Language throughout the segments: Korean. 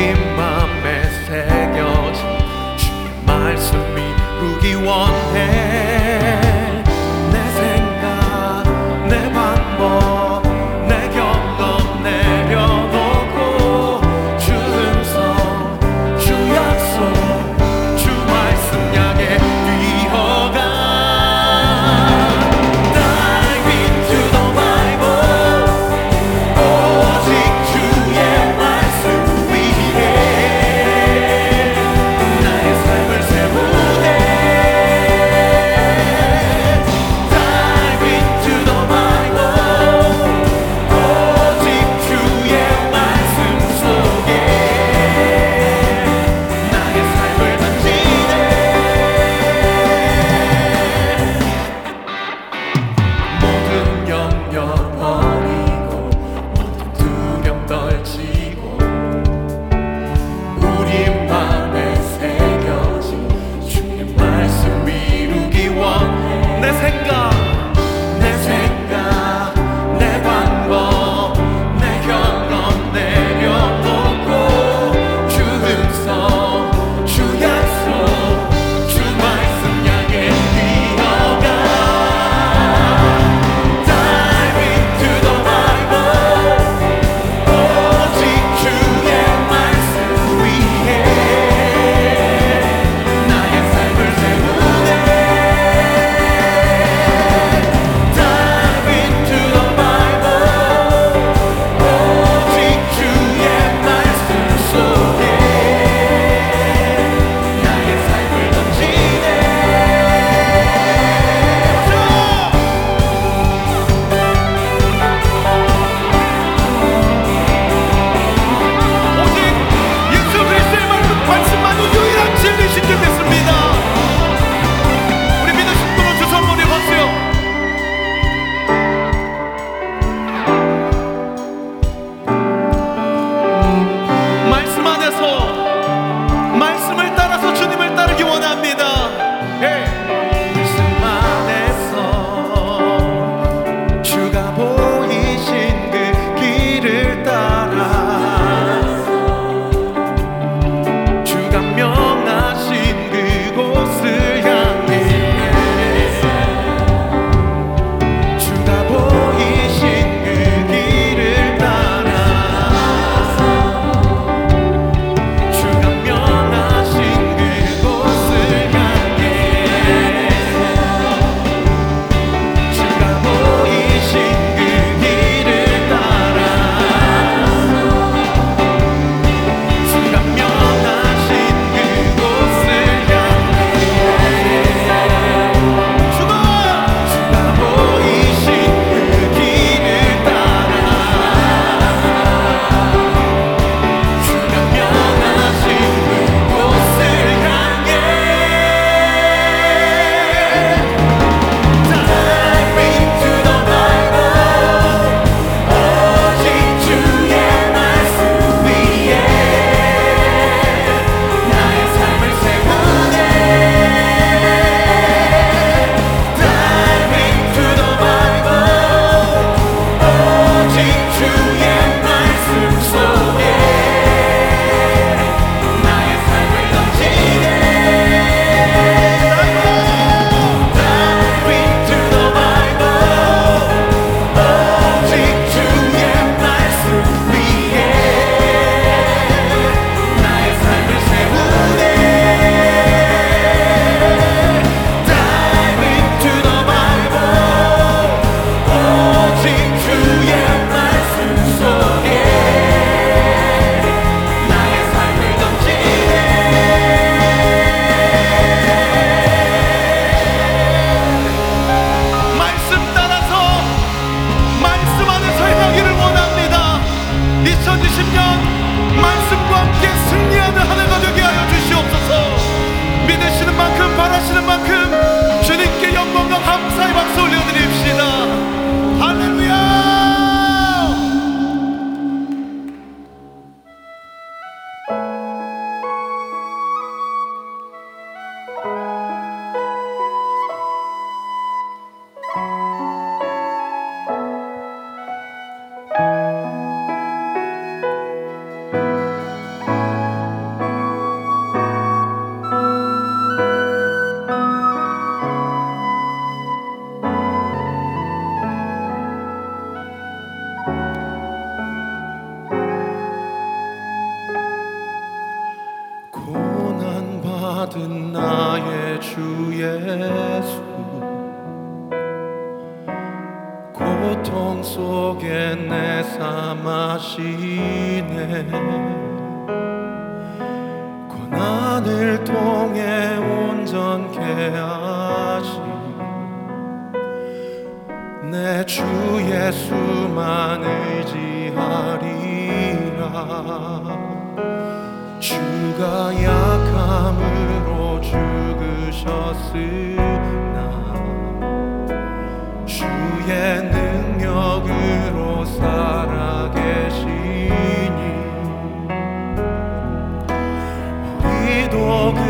My. 끝까지. 내 주 예수만 의지하리라. 주가 약함으로 죽으셨으나 주의 능력으로 살아계시니. 우리도 그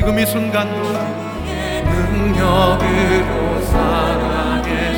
지금 이 순간도 능력으로 살아계시니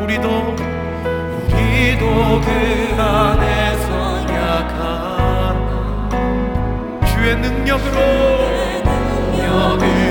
우리도 우리도 그 안에서 약하나 주의 능력으로 능력으로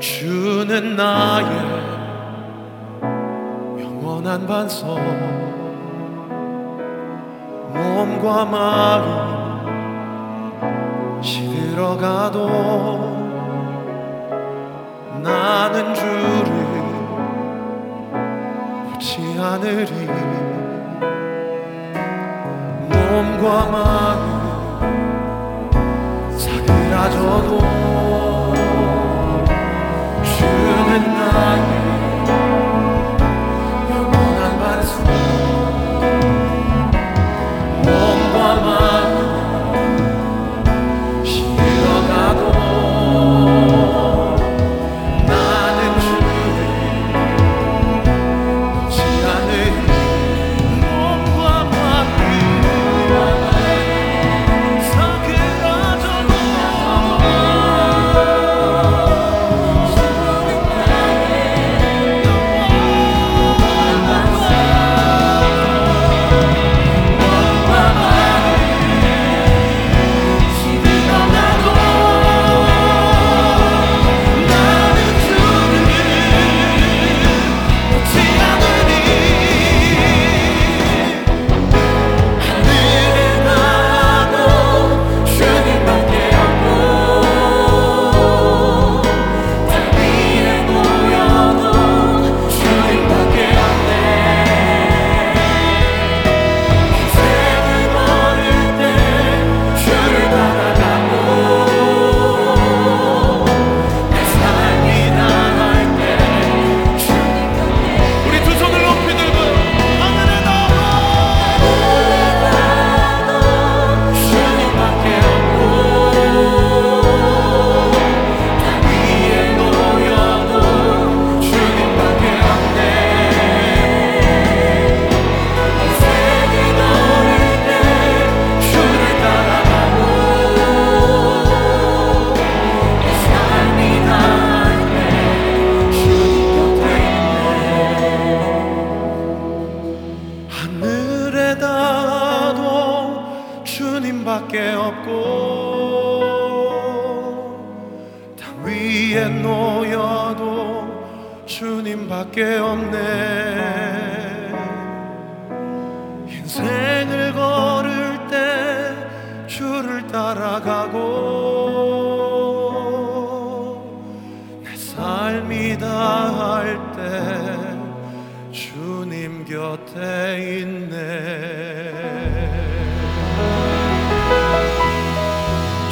주는 나의 영원한 반성 몸과 마음 시들어가도 나는 주를 놓지 않으리. 몸과 마음 사그라져도 and I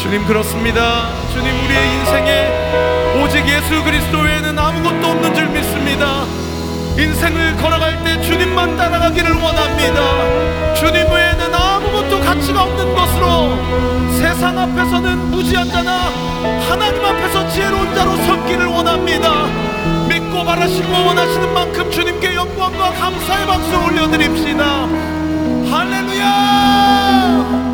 주님 그렇습니다. 주님 우리의 인생에 오직 예수 그리스도 외에는 아무것도 없는 줄 믿습니다. 인생을 걸어갈 때 주님만 따라가기를 원합니다. 주님 외에는 아무것도 가치가 없는 것으로 세상 앞에서는 무지한 자나 하나님 앞에서 지혜로운 자로 섰기를 원합니다. 믿고 바라시고 원하시는 만큼 주님께 영광과 감사의 박수 올려드립시다. 할렐루야